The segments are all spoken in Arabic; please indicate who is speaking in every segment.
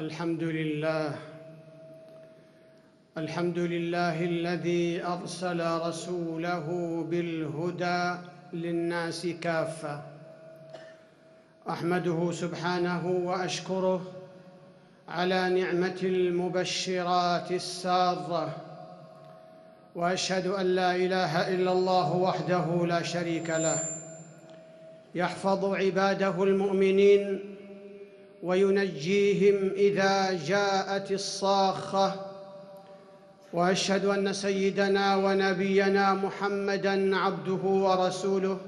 Speaker 1: الحمد لله. الحمد لله الذي أرسل رسوله بالهدى للناس كافة. أحمده سبحانه وأشكره على نعمة المبشرات السارة. وأشهد أن لا إله إلا الله وحده لا شريك له. يحفظ عباده المؤمنين وينجيهم إذا جاءت الصاخة. وأشهد أن سيدنا ونبينا محمدا عبده ورسوله.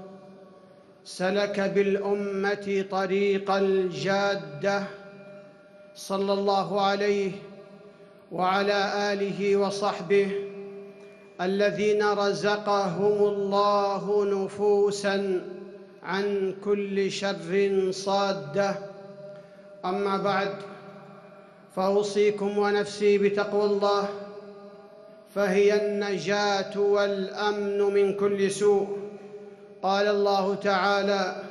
Speaker 1: سلك بالأمة طريق الجادة. صلى الله عليه وعلى آله وصحبه الذين رزقهم الله نفوسا عن كل شر صادة. أما بعد فأوصيكم ونفسي بتقوى الله فهي النجاة والأمن من كل سوء. قال الله تعالى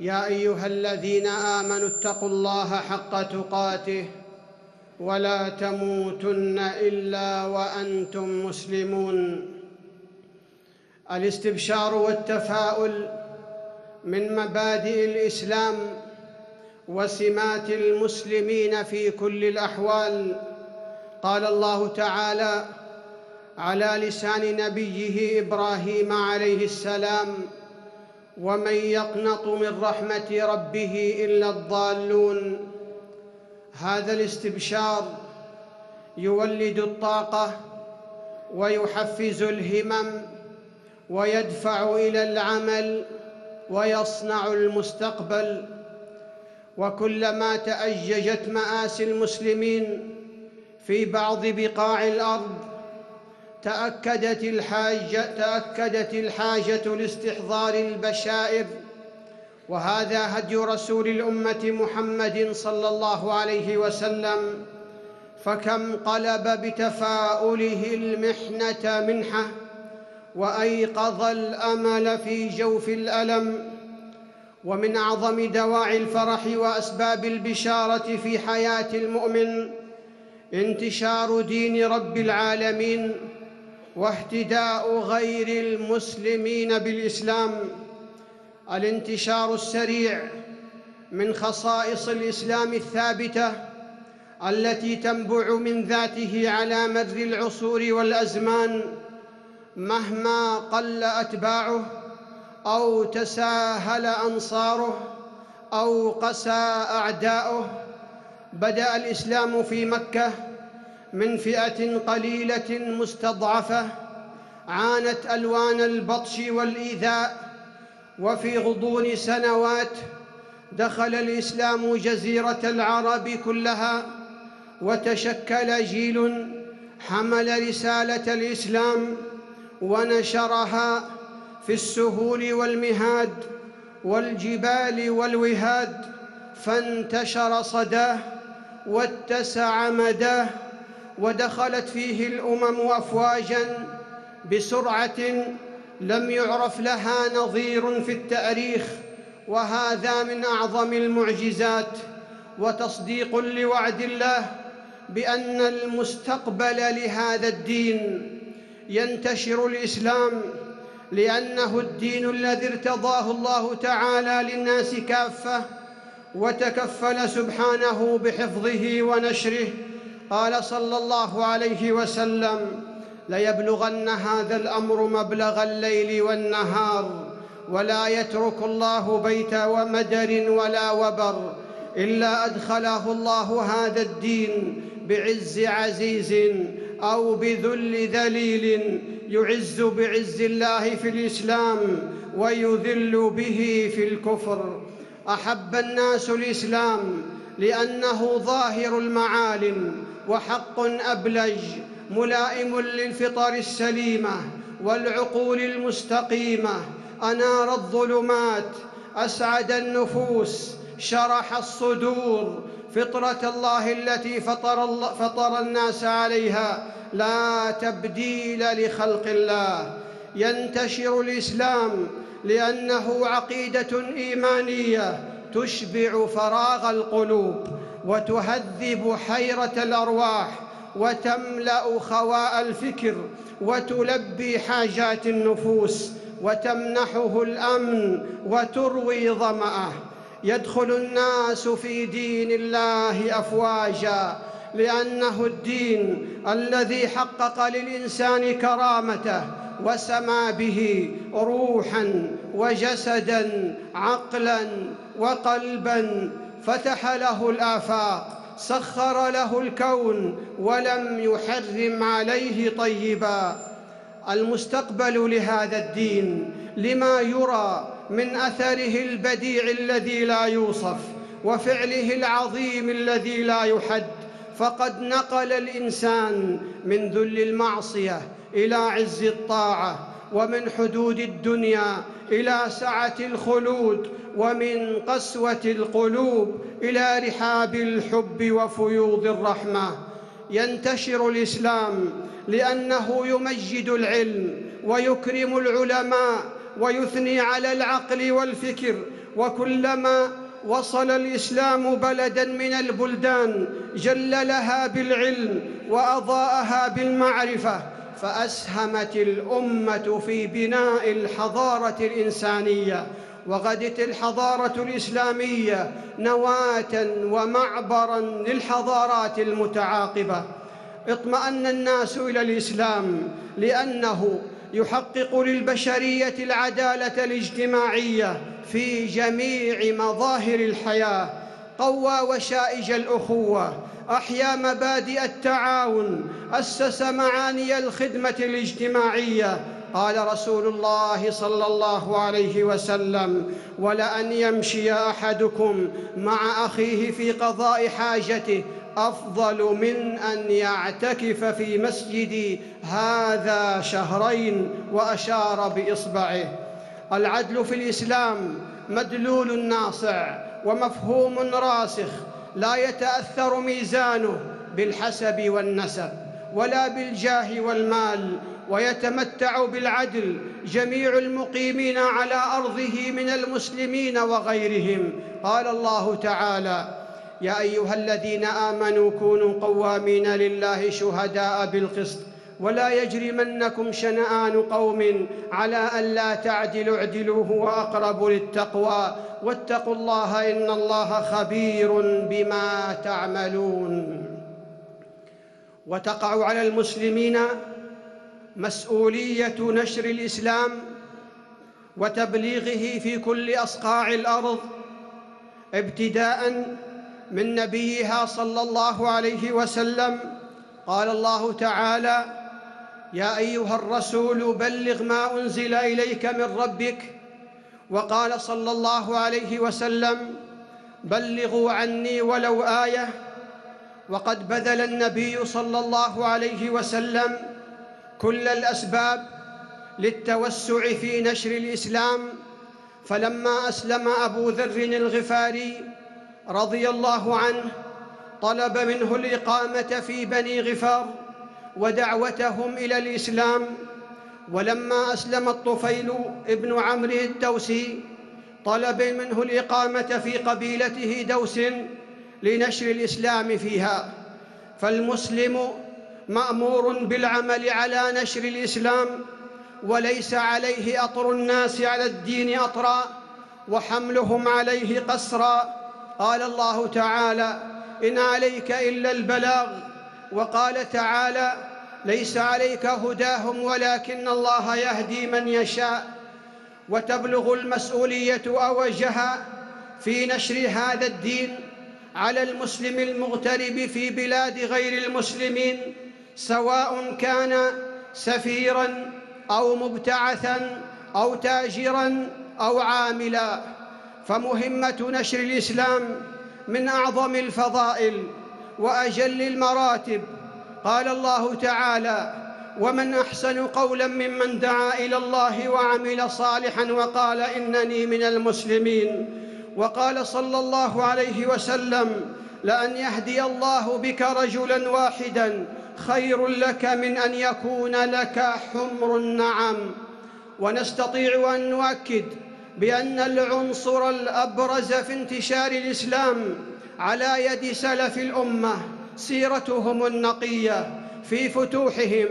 Speaker 1: يا أيها الذين آمنوا اتقوا الله حق تقاته ولا تموتن إلا وأنتم مسلمون. الاستبشار والتفاؤل من مبادئ الإسلام وسمات المسلمين في كل الأحوال. قال الله تعالى على لسان نبيه إبراهيم عليه السلام ومن يقنط من رحمة ربه إلا الضالون. هذا الاستبشار يولد الطاقة ويحفز الهمم ويدفع إلى العمل ويصنع المستقبل. وكلما تأججت مآسي المسلمين في بعض بقاع الأرض تأكدت الحاجة تأكدت الحاجة لاستحضار البشائر. وهذا هدي رسول الأمة محمد صلى الله عليه وسلم. فكم قلب بتفاؤله المحنة منحة وأيقظ الأمل في جوف الألم. ومن أعظم دواعي الفرح وأسباب البشارة في حياة المؤمن انتشار دين رب العالمين واهتداء غير المسلمين بالإسلام الانتشار السريع من خصائص الإسلام الثابتة التي تنبع من ذاته على مر العصور والأزمان مهما قل أتباعه أو تساهل أنصاره أو قسى أعداؤه بدأ الإسلام في مكة من فئة قليلة مستضعفة عانت ألوان البطش والإيذاء وفي غضون سنوات دخل الإسلام جزيرة العرب كلها وتشكل جيل حمل رسالة الإسلام ونشرها في السهول والمهاد والجبال والوهاد فانتشر صداه واتسع مداه ودخلت فيه الأمم افواجا بسرعة لم يعرف لها نظير في التأريخ وهذا من أعظم المعجزات. وتصديق لوعد الله بأن المستقبل لهذا الدين ينتشر الإسلام لأنه الدين الذي ارتضاه الله تعالى للناس كافة وتكفل سبحانه بحفظه ونشره. قال صلى الله عليه وسلم ليبلغن هذا الأمر مبلغ الليل والنهار ولا يترك الله بيت ومدر ولا وبر إلا أدخله الله هذا الدين بعز عزيز أو بذل ذليل يعز بعز الله في الإسلام ويذل به في الكفر. أحب الناس الإسلام لأنه ظاهر المعالم وحق أبلج ملائم للفطر السليمة والعقول المستقيمة. أنار الظلمات أسعد النفوس شرح الصدور فطرة الله التي فطر, الله فطر الناس عليها لا تبديل لخلق الله. ينتشر الإسلام لأنه عقيدة إيمانية تشبع فراغ القلوب وتهذب حيرة الأرواح وتملأ خواء الفكر وتلبي حاجات النفوس وتمنحه الأمن وتروي ظمأه. يدخل الناس في دين الله أفواجا لأنه الدين الذي حقق للإنسان كرامته وسما به روحا وجسدا عقلا وقلبا. فتح له الآفاق سخر له الكون ولم يحرم عليه طيبا. المستقبل لهذا الدين لما يرى من أثره البديع الذي لا يوصف وفعله العظيم الذي لا يحد. فقد نقل الإنسان من ذل المعصية إلى عز الطاعة ومن حدود الدنيا إلى سعة الخلود ومن قسوة القلوب إلى رحاب الحب وفيوض الرحمة. ينتشر الإسلام لأنه يمجد العلم ويكرم العلماء ويثني على العقل والفكر. وكلما وصل الإسلام بلدا من البلدان جللها بالعلم وأضاءها بالمعرفة فأسهمت الأمة في بناء الحضارة الإنسانية. وغدت الحضارة الإسلامية نواة ومعبرا للحضارات المتعاقبة. اطمأن الناس إلى الإسلام لأنه يحقق للبشرية العدالة الاجتماعية في جميع مظاهر الحياة قوى وشائج الأخوة أحيا مبادئ التعاون أسس معاني الخدمة الاجتماعية. قال رسول الله صلى الله عليه وسلم ولأن يمشي أحدكم مع أخيه في قضاء حاجته أفضل من أن يعتكف في مسجدي هذا شهرين وأشار بإصبعه. العدل في الإسلام مدلول ناصع ومفهوم راسخ لا يتأثر ميزانه بالحسب والنسب ولا بالجاه والمال ويتمتع بالعدل جميع المقيمين على أرضه من المسلمين وغيرهم. قال الله تعالى يا أيها الذين آمنوا كونوا قوامين لله شهداء بالقسط ولا يجرمنكم شنآن قوم على ألا تعدلوا اعدلوا هو أقرب للتقوى واتقوا الله إن الله خبير بما تعملون وتقع على المسلمين مسؤولية نشر الإسلام وتبليغه في كل أصقاع الأرض ابتداء من نبيها صلى الله عليه وسلم قال الله تعالى يا أيها الرسول بلغ ما أنزل إليك من ربك. وقال صلى الله عليه وسلم بلغوا عني ولو آية. وقد بذل النبي صلى الله عليه وسلم كل الأسباب للتوسع في نشر الإسلام. فلما أسلم أبو ذر الغفاري رضي الله عنه طلب منه الإقامة في بني غفار ودعوتهم إلى الإسلام ولما أسلم الطفيل ابن عمرو الدوسي طلب منه الإقامة في قبيلته دوس لنشر الإسلام فيها فالمسلم مأمور بالعمل على نشر الإسلام وليس عليه أطر الناس على الدين أطرا وحملهم عليه قسرا قال الله تعالى إن عليك إلا البلاغ. وقال تعالى ليس عليك هداهم ولكن الله يهدي من يشاء. وتبلغ المسؤولية اوجها في نشر هذا الدين على المسلم المغترب في بلاد غير المسلمين سواء كان سفيرا أو مبتعثا أو تاجرا أو عاملا. فمهمة نشر الإسلام من أعظم الفضائل وأجل المراتب. قال الله تعالى ومن أحسن قولا ممن دعا إلى الله وعمل صالحا وقال إنني من المسلمين وقال صلى الله عليه وسلم لأن يهدي الله بك رجلا واحدا خير لك من أن يكون لك حمر النعم ونستطيع أن نؤكد بأن العنصر الأبرز في انتشار الإسلام على يد سلف الأمة سيرتهم النقية في فتوحهم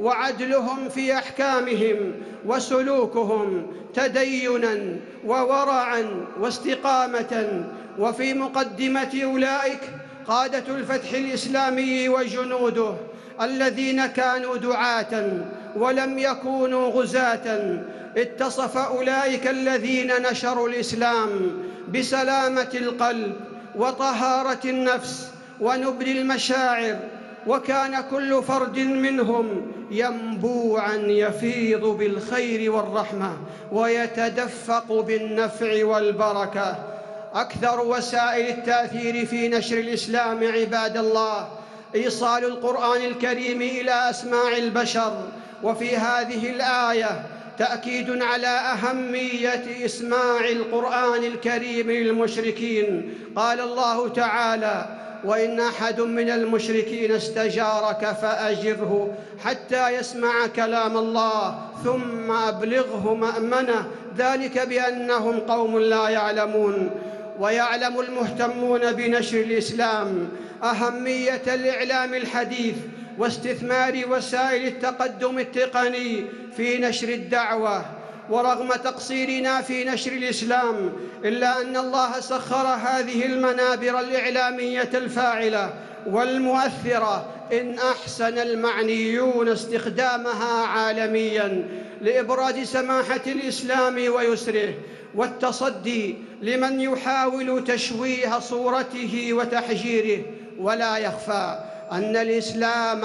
Speaker 1: وعدلهم في أحكامهم وسلوكهم تدينا وورعا واستقامة. وفي مقدمة أولئك قادة الفتح الإسلامي وجنوده الذين كانوا دعاة ولم يكونوا غزاة اتصف أولئك الذين نشروا الإسلام بسلامة القلب وطهارة النفس ونبل المشاعر وكان كل فرد منهم ينبوعا يفيض بالخير والرحمة ويتدفق بالنفع والبركة. أكثر وسائل التأثير في نشر الإسلام عباد الله إيصال القرآن الكريم إلى أسماع البشر وفي هذه الآية تأكيد على أهمية إسماع القرآن الكريم للمشركين. قال الله تعالى وإن أحد من المشركين استجارك فأجره حتى يسمع كلام الله ثم أبلغه مأمنه. ذلك بأنهم قوم لا يعلمون. ويعلم المهتمون بنشر الإسلام أهمية الإعلام الحديث واستثمار وسائل التقدم التقني في نشر الدعوة ورغم تقصيرنا في نشر الإسلام إلا أن الله سخر هذه المنابر الإعلامية الفاعلة والمؤثرة إن أحسن المعنيون استخدامها عالميا لإبراز سماحة الإسلام ويسره والتصدي لمن يحاول تشويه صورته وتحجيره. ولا يخفى أن الإسلام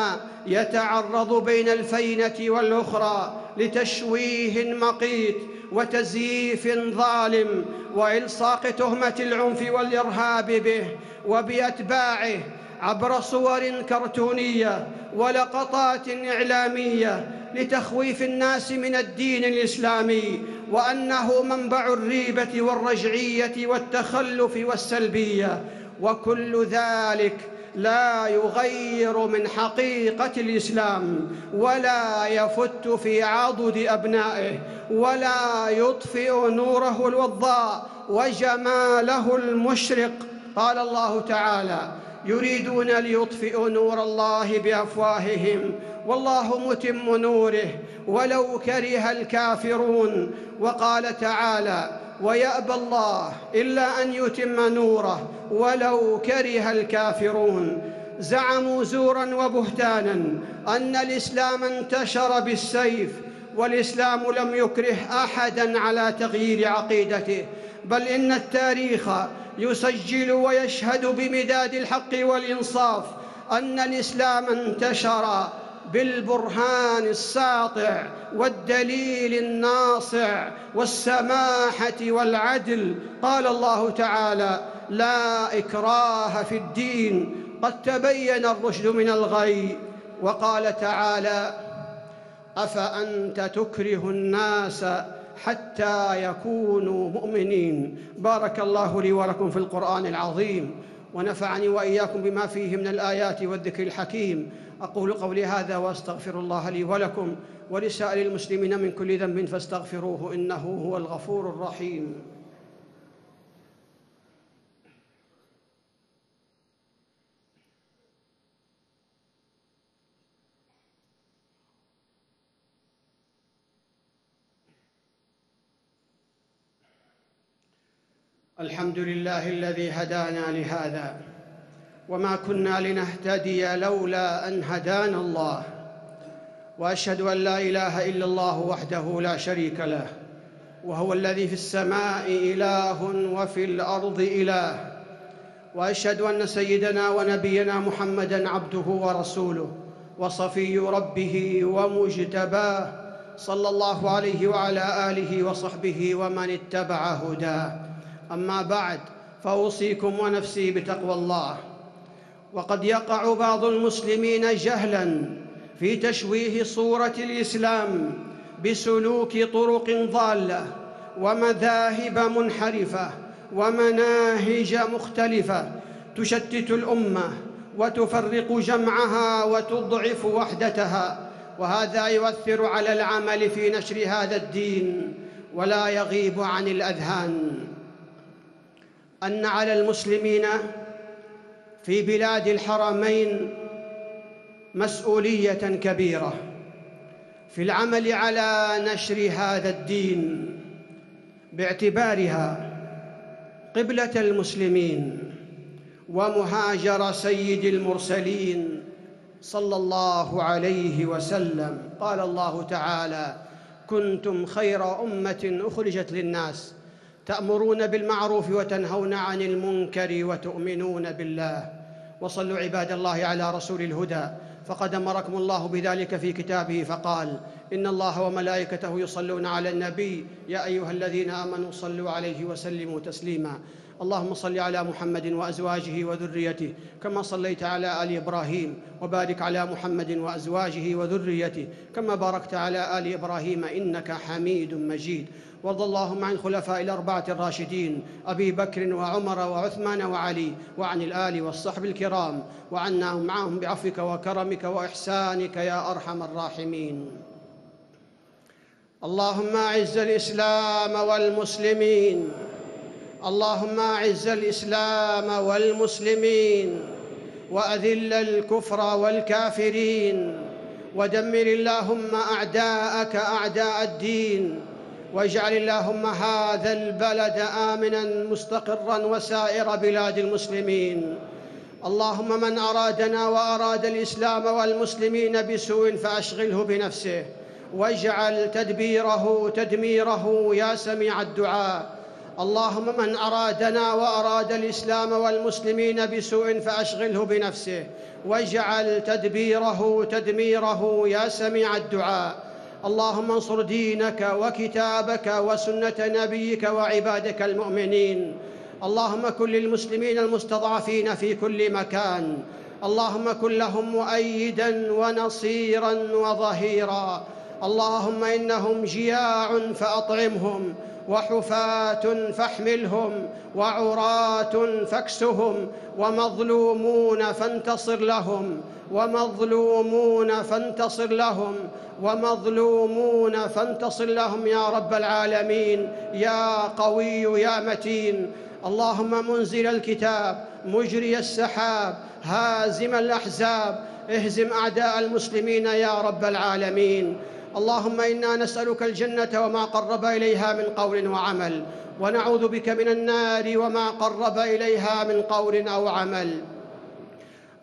Speaker 1: يتعرض بين الفينة والأخرى لتشويه مقيت وتزييف ظالم وإلصاق تهمة العنف والإرهاب به وبأتباعه عبر صور كرتونية ولقطات إعلامية لتخويف الناس من الدين الإسلامي وأنه منبع الريبة والرجعية والتخلف والسلبية. وكل ذلك لا يغير من حقيقة الإسلام ولا يفت في عضد أبنائه ولا يطفئ نوره الوضاء وجماله المشرق. قال الله تعالى يريدون ليطفئوا نور الله بأفواههم والله متم نوره ولو كره الكافرون. وقال تعالى ويأبى الله إلا أن يتم نوره ولو كره الكافرون. زعموا زورا وبهتانا أن الإسلام انتشر بالسيف والإسلام لم يكره أحدا على تغيير عقيدته بل إن التاريخ يسجل ويشهد بمداد الحق والإنصاف أن الإسلام انتشر بالبرهان الساطع والدليل الناصع والسماحة والعدل. قال الله تعالى لا إكراه في الدين قد تبين الرشد من الغي. وقال تعالى أفأنت تكره الناس حتى يكونوا مؤمنين؟ بارك الله لي ولكم في القرآن العظيم. ونفعني وإياكم بما فيه من الآيات والذكر الحكيم. أقول قولي هذا وأستغفر الله لي ولكم ولسائر المسلمين من كل ذنب فاستغفروه إنه هو الغفور الرحيم. الحمد لله الذي هدانا لهذا وما كنا لنهتدي لولا أن هدانا الله. وأشهد أن لا إله إلا الله وحده لا شريك له وهو الذي في السماء إله وفي الأرض إله. وأشهد أن سيدنا ونبينا محمدا عبده ورسوله وصفي ربه ومجتباه صلى الله عليه وعلى آله وصحبه ومن اتبع هداه. أما بعد فأوصيكم ونفسي بتقوى الله. وقد يقع بعض المسلمين جهلا في تشويه صورة الإسلام بسلوك طرق ضالة ومذاهب منحرفة ومناهج مختلفة تشتت الأمة وتفرق جمعها وتضعف وحدتها وهذا يؤثر على العمل في نشر هذا الدين ولا يغيب عن الأذهان. أن على المسلمين في بلاد الحرمين مسؤولية كبيرة في العمل على نشر هذا الدين باعتبارها قبلة المسلمين ومهاجر سيد المرسلين صلى الله عليه وسلم. قال الله تعالى كنتم خير أمة أخرجت للناس تأمرون بالمعروف وتنهون عن المنكر وتؤمنون بالله. وصلوا عباد الله على رسول الهدى. فقد أمركم الله بذلك في كتابه فقال إن الله وملائكته يصلون على النبي. يا أيها الذين آمنوا صلوا عليه وسلموا تسليما. اللهم صل على محمد وأزواجه وذريته كما صليت على آل إبراهيم وبارك على محمد وأزواجه وذريته كما باركت على آل إبراهيم إنك حميد مجيد. وارض اللهم عن الخلفاء الأربعة الراشدين أبي بكر وعمر وعثمان وعلي وعن الآل والصحب الكرام وعنا معهم بعفوك وكرمك وإحسانك يا أرحم الراحمين. اللهم اعز الاسلام والمسلمين. اللهم اعز الاسلام والمسلمين. واذل الكفر والكافرين. ودمر اللهم اعداءك اعداء الدين. واجعل اللهم هذا البلد آمنا مستقرا وسائر بلاد المسلمين. اللهم من ارادنا واراد الاسلام والمسلمين بسوء فاشغله بنفسه. واجعل تدبيره تدميره يا سميع الدعاء. اللهم من أرادنا وأراد الإسلام والمسلمين بسوء فأشغله بنفسه. واجعل تدبيره تدميره يا سميع الدعاء. اللهم انصر دينك وكتابك وسنة نبيك وعبادك المؤمنين. اللهم كن للمسلمين المستضعفين في كل مكان. اللهم كن لهم مؤيدا ونصيرا وظهيرا. اللهم إنهم جياع فأطعمهم وحفاة فاحملهم وعراه فاكسهم ومظلومون فانتصر لهم ومظلومون فانتصر لهم ومظلومون فانتصر لهم يا رب العالمين يا قوي يا متين. اللهم منزل الكتاب مجري السحاب هازم الأحزاب اهزم أعداء المسلمين يا رب العالمين. اللهم إنا نسألك الجنة وما قرب إليها من قول وعمل ونعوذ بك من النار وما قرب إليها من قول أو عمل.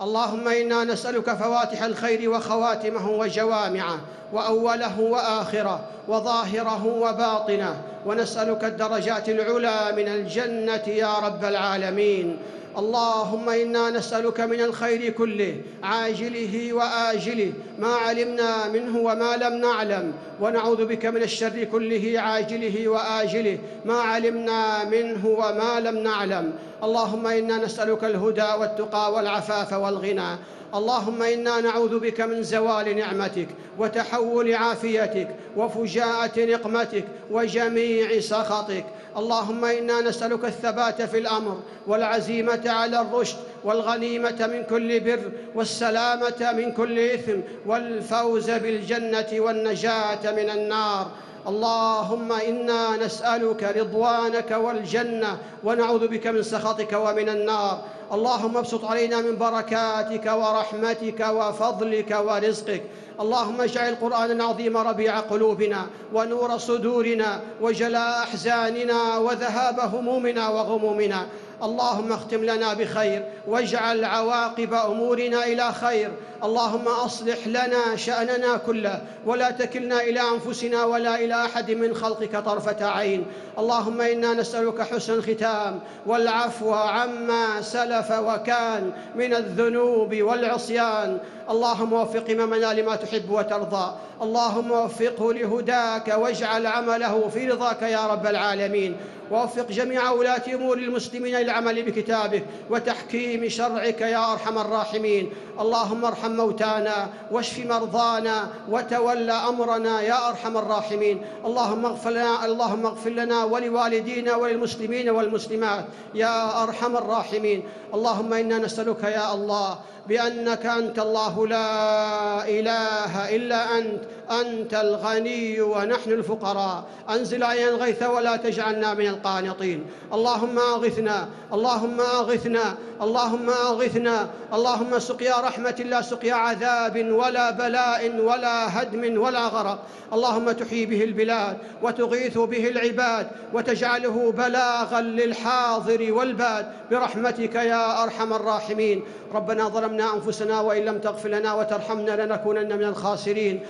Speaker 1: اللهم إنا نسألك فواتح الخير وخواتمه وجوامعه وأوله وآخره وظاهره وباطنه ونسألك الدرجات العلى من الجنة يا رب العالمين. اللهم إنا نسألك من الخير كله عاجله وآجله ما علمنا منه وما لم نعلم ونعوذ بك من الشر كله عاجله وآجله ما علمنا منه وما لم نعلم. اللهم إنا نسألك الهدى والتقى والعفاف والغنى. اللهم إنا نعوذ بك من زوال نعمتك وتحول عافيتك وفجاءة نقمتك وجميع سخطك. اللهم إنا نسألك الثبات في الأمر والعزيمة على الرشد والغنيمة من كل بر والسلامة من كل إثم والفوز بالجنة والنجاة من النار. اللهم إنا نسألك رضوانك والجنة ونعوذ بك من سخطك ومن النار. اللهم ابسط علينا من بركاتك ورحمتك وفضلك ورزقك. اللهم اجعل القرآن العظيم ربيع قلوبنا ونور صدورنا وجلاء أحزاننا وذهاب همومنا وغمومنا. اللهم اختم لنا بخير واجعل عواقب أمورنا إلى خير. اللهم أصلح لنا شأننا كله ولا تكلنا إلى أنفسنا ولا إلى أحد من خلقك طرفة عين. اللهم إنا نسألك حسن الختام والعفو عما سلف وكان من الذنوب والعصيان. اللهم وفق امامنا لما تحب وترضى. اللهم وفقه لهداك واجعل عمله في رضاك يا رب العالمين. ووفق جميع ولاة أمور المسلمين للعمل بكتابك وتحكيم شرعك يا أرحم الراحمين. اللهم ارحم موتانا واشف مرضانا وتول أمرنا يا أرحم الراحمين. اللهم اغفر لنا اللهم اغفر لنا ولوالدينا وللمسلمين والمسلمات يا أرحم الراحمين. اللهم إنا نسألك يا الله بأنك أنت الله لا إله إلا أنت. أنت الغني ونحن الفقراء. أنزل علينا الغيث ولا تجعلنا من القانطين. اللهم أغثنا اللهم أغثنا اللهم أغثنا. اللهم سقيا رحمة لا سقيا عذاب ولا بلاء ولا هدم ولا غرق. اللهم تحيي به البلاد وتغيث به العباد وتجعله بلاغا للحاضر والباد. برحمتك يا أرحم الراحمين. ربنا ظلمنا أنفسنا وإن لم تغفر لنا وترحمنا لنكونن من الخاسرين.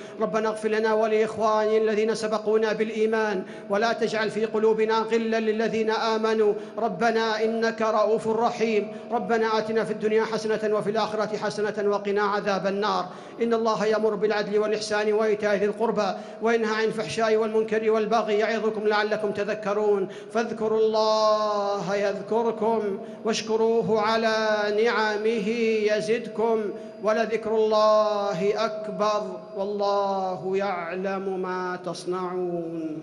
Speaker 1: ربنا اغفر لنا ولاخواننا الذين سبقونا بالإيمان ولا تجعل في قلوبنا غلا للذين آمنوا. ربنا إنك رؤوف رحيم. ربنا آتنا في الدنيا حسنة وفي الآخرة حسنة وقنا عذاب النار. إن الله يأمر بالعدل والإحسان وإيتاء ذي القربى وينهى عن الفحشاء والمنكر والبغي يعظكم لعلكم تذكرون. فاذكروا الله يذكركم واشكروه على نعمه يزدكم. ولذكر الله أكبر والله يعلم ما تصنعون.